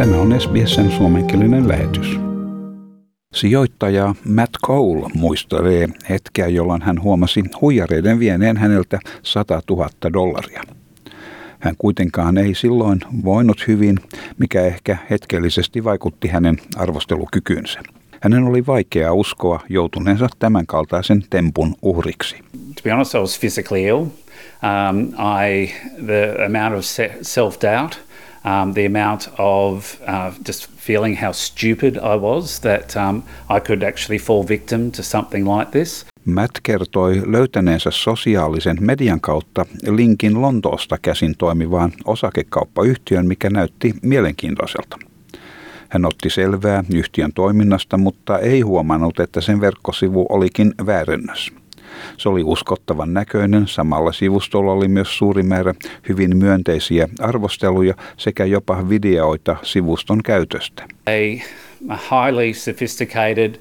Tämä on SBSn suomenkielinen lähetys. Sijoittaja Matt Cole muistelee hetkeä, jolloin hän huomasi huijareiden vieneen häneltä 100 000 dollaria. Hän kuitenkaan ei silloin voinut hyvin, mikä ehkä hetkellisesti vaikutti hänen arvostelukykyynsä. Hänen oli vaikea uskoa joutuneensa tämänkaltaisen tempun uhriksi. To be honest, I was physically ill. Um, I, the amount of self-doubt, um, the amount of uh, just feeling how stupid I was that um, I could actually fall victim to something like this. Matt kertoi löytäneensä sosiaalisen median kautta linkin Lontoosta käsin toimivaan osakekauppayhtiön, mikä näytti mielenkiintoiselta. Hän otti selvää yhtiön toiminnasta, mutta ei huomannut, että sen verkkosivu olikin väärennös. Se oli uskottavan näköinen, samalla sivustolla oli myös suuri määrä hyvin myönteisiä arvosteluja sekä jopa videoita sivuston käytöstä. A highly sophisticated,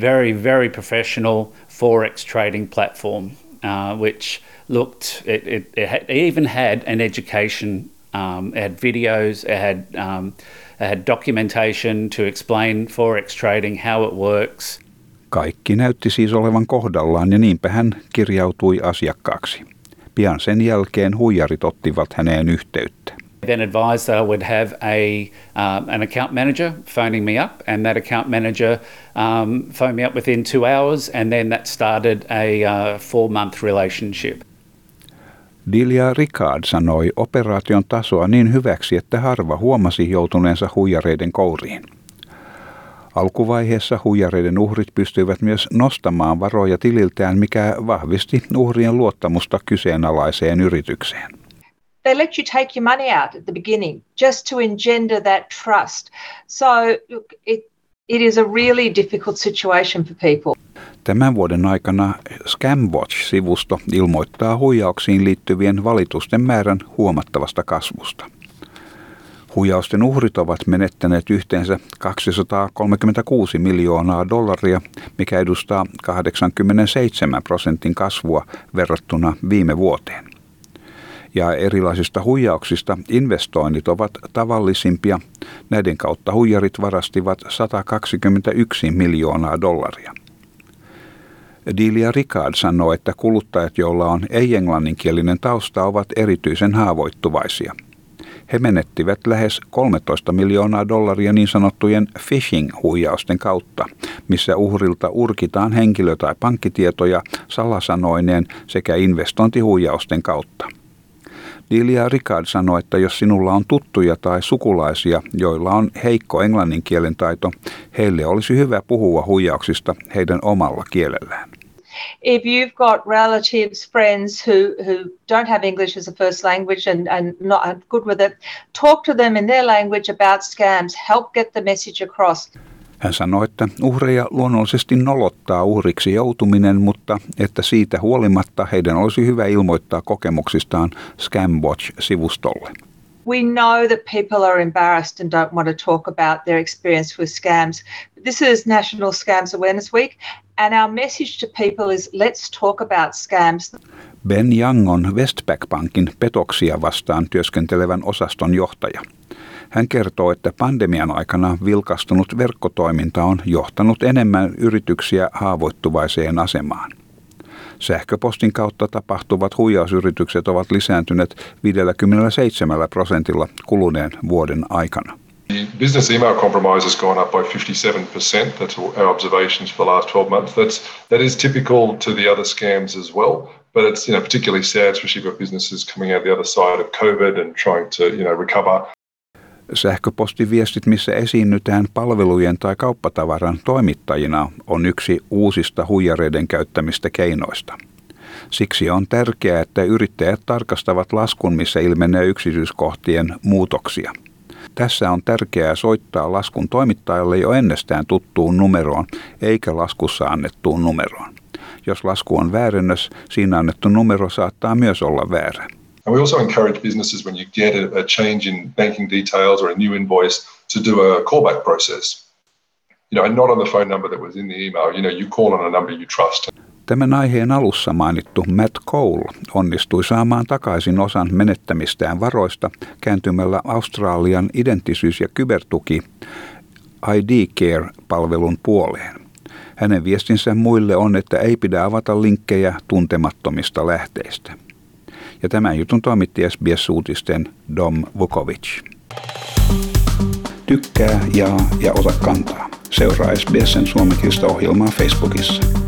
very, very professional forex trading platform, uh, which looked, it, it, it, had, it even had an education, um, it had videos, it had um, had documentation to explain forex trading, how it works. Kaikki näytti siis olevan kohdallaan ja niinpä hän kirjautui asiakkaaksi. Pian sen jälkeen huijarit ottivat häneen yhteyttä. Then advised that I would have a um, an account manager phoning me up, and that account manager um, phoned me up within two hours, and then that started a uh, four month relationship. Dilia Ricard sanoi operaation tasoa niin hyväksi, että harva huomasi joutuneensa huijareiden kouriin. Alkuvaiheessa huijareiden uhrit pystyivät myös nostamaan varoja tililtään, mikä vahvisti uhrien luottamusta kyseenalaiseen yritykseen. They let you take your money out at the beginning just to engender that trust. So look, it, it is a really difficult situation for people. Tämän vuoden aikana Scamwatch-sivusto ilmoittaa huijauksiin liittyvien valitusten määrän huomattavasta kasvusta. Huijausten uhrit ovat menettäneet yhteensä 236 miljoonaa dollaria, mikä edustaa 87 prosentin kasvua verrattuna viime vuoteen. Ja erilaisista huijauksista investoinnit ovat tavallisimpia. Näiden kautta huijarit varastivat 121 miljoonaa dollaria. Dilia Ricard sanoo, että kuluttajat, joilla on ei-englanninkielinen tausta, ovat erityisen haavoittuvaisia. He menettivät lähes 13 miljoonaa dollaria niin sanottujen phishing-huijausten kautta, missä uhrilta urkitaan henkilö- tai pankkitietoja salasanoineen sekä investointihuijausten kautta. Dilia Ricard sanoi, että jos sinulla on tuttuja tai sukulaisia, joilla on heikko englanninkielen taito, heille olisi hyvä puhua huijauksista heidän omalla kielellään. If you've got relatives, friends who, who don't have English as a first language and, and not good with it, talk to them in their language about scams. Help get the message across. Hän sanoi, että uhreja luonnollisesti nolottaa uhriksi joutuminen, mutta että siitä huolimatta heidän olisi hyvä ilmoittaa kokemuksistaan Scamwatch-sivustolle. We know that people are embarrassed and don't want to talk about their experience with scams. This is National Scams Awareness Week, and our message to people is let's talk about scams. Ben Young on Westpac Bankin petoksia vastaan työskentelevän osaston johtaja. Hän kertoo, että pandemian aikana vilkastunut verkkotoiminta on johtanut enemmän yrityksiä haavoittuvaiseen asemaan. Sähköpostin kautta tapahtuvat huijausyritykset ovat lisääntyneet 57 prosentilla kuluneen vuoden aikana. The business email compromise has gone up by 57%. That's our observations for the last 12 months. That's, that is typical to the other scams as well. But it's you know, particularly sad, especially for businesses coming out the other side of COVID and trying to you know, recover. Sähköpostiviestit, missä esiinnytään palvelujen tai kauppatavaran toimittajina, on yksi uusista huijareiden käyttämistä keinoista. Siksi on tärkeää, että yrittäjät tarkastavat laskun, missä ilmenee yksityiskohtien muutoksia. Tässä on tärkeää soittaa laskun toimittajalle jo ennestään tuttuun numeroon, eikä laskussa annettuun numeroon. Jos lasku on väärennös, siinä annettu numero saattaa myös olla väärä. And we also encourage businesses when you get a, a change in banking details or a new invoice to do a callback process. You know, and not on the phone number that was in the email. You know, you call on a number you trust. Tämän aiheen alussa mainittu Matt Cole onnistui saamaan takaisin osan menettämistään varoista kääntymällä Australian identisyys- ja kybertuki ID Care-palvelun puoleen. Hänen viestinsä muille on, että ei pidä avata linkkejä tuntemattomista lähteistä. Ja tämän jutun toimitti SBS-uutisten Dom Vukovic. Tykkää, jaa ja ota kantaa. Seuraa SBSn suomenkielistä ohjelmaa Facebookissa.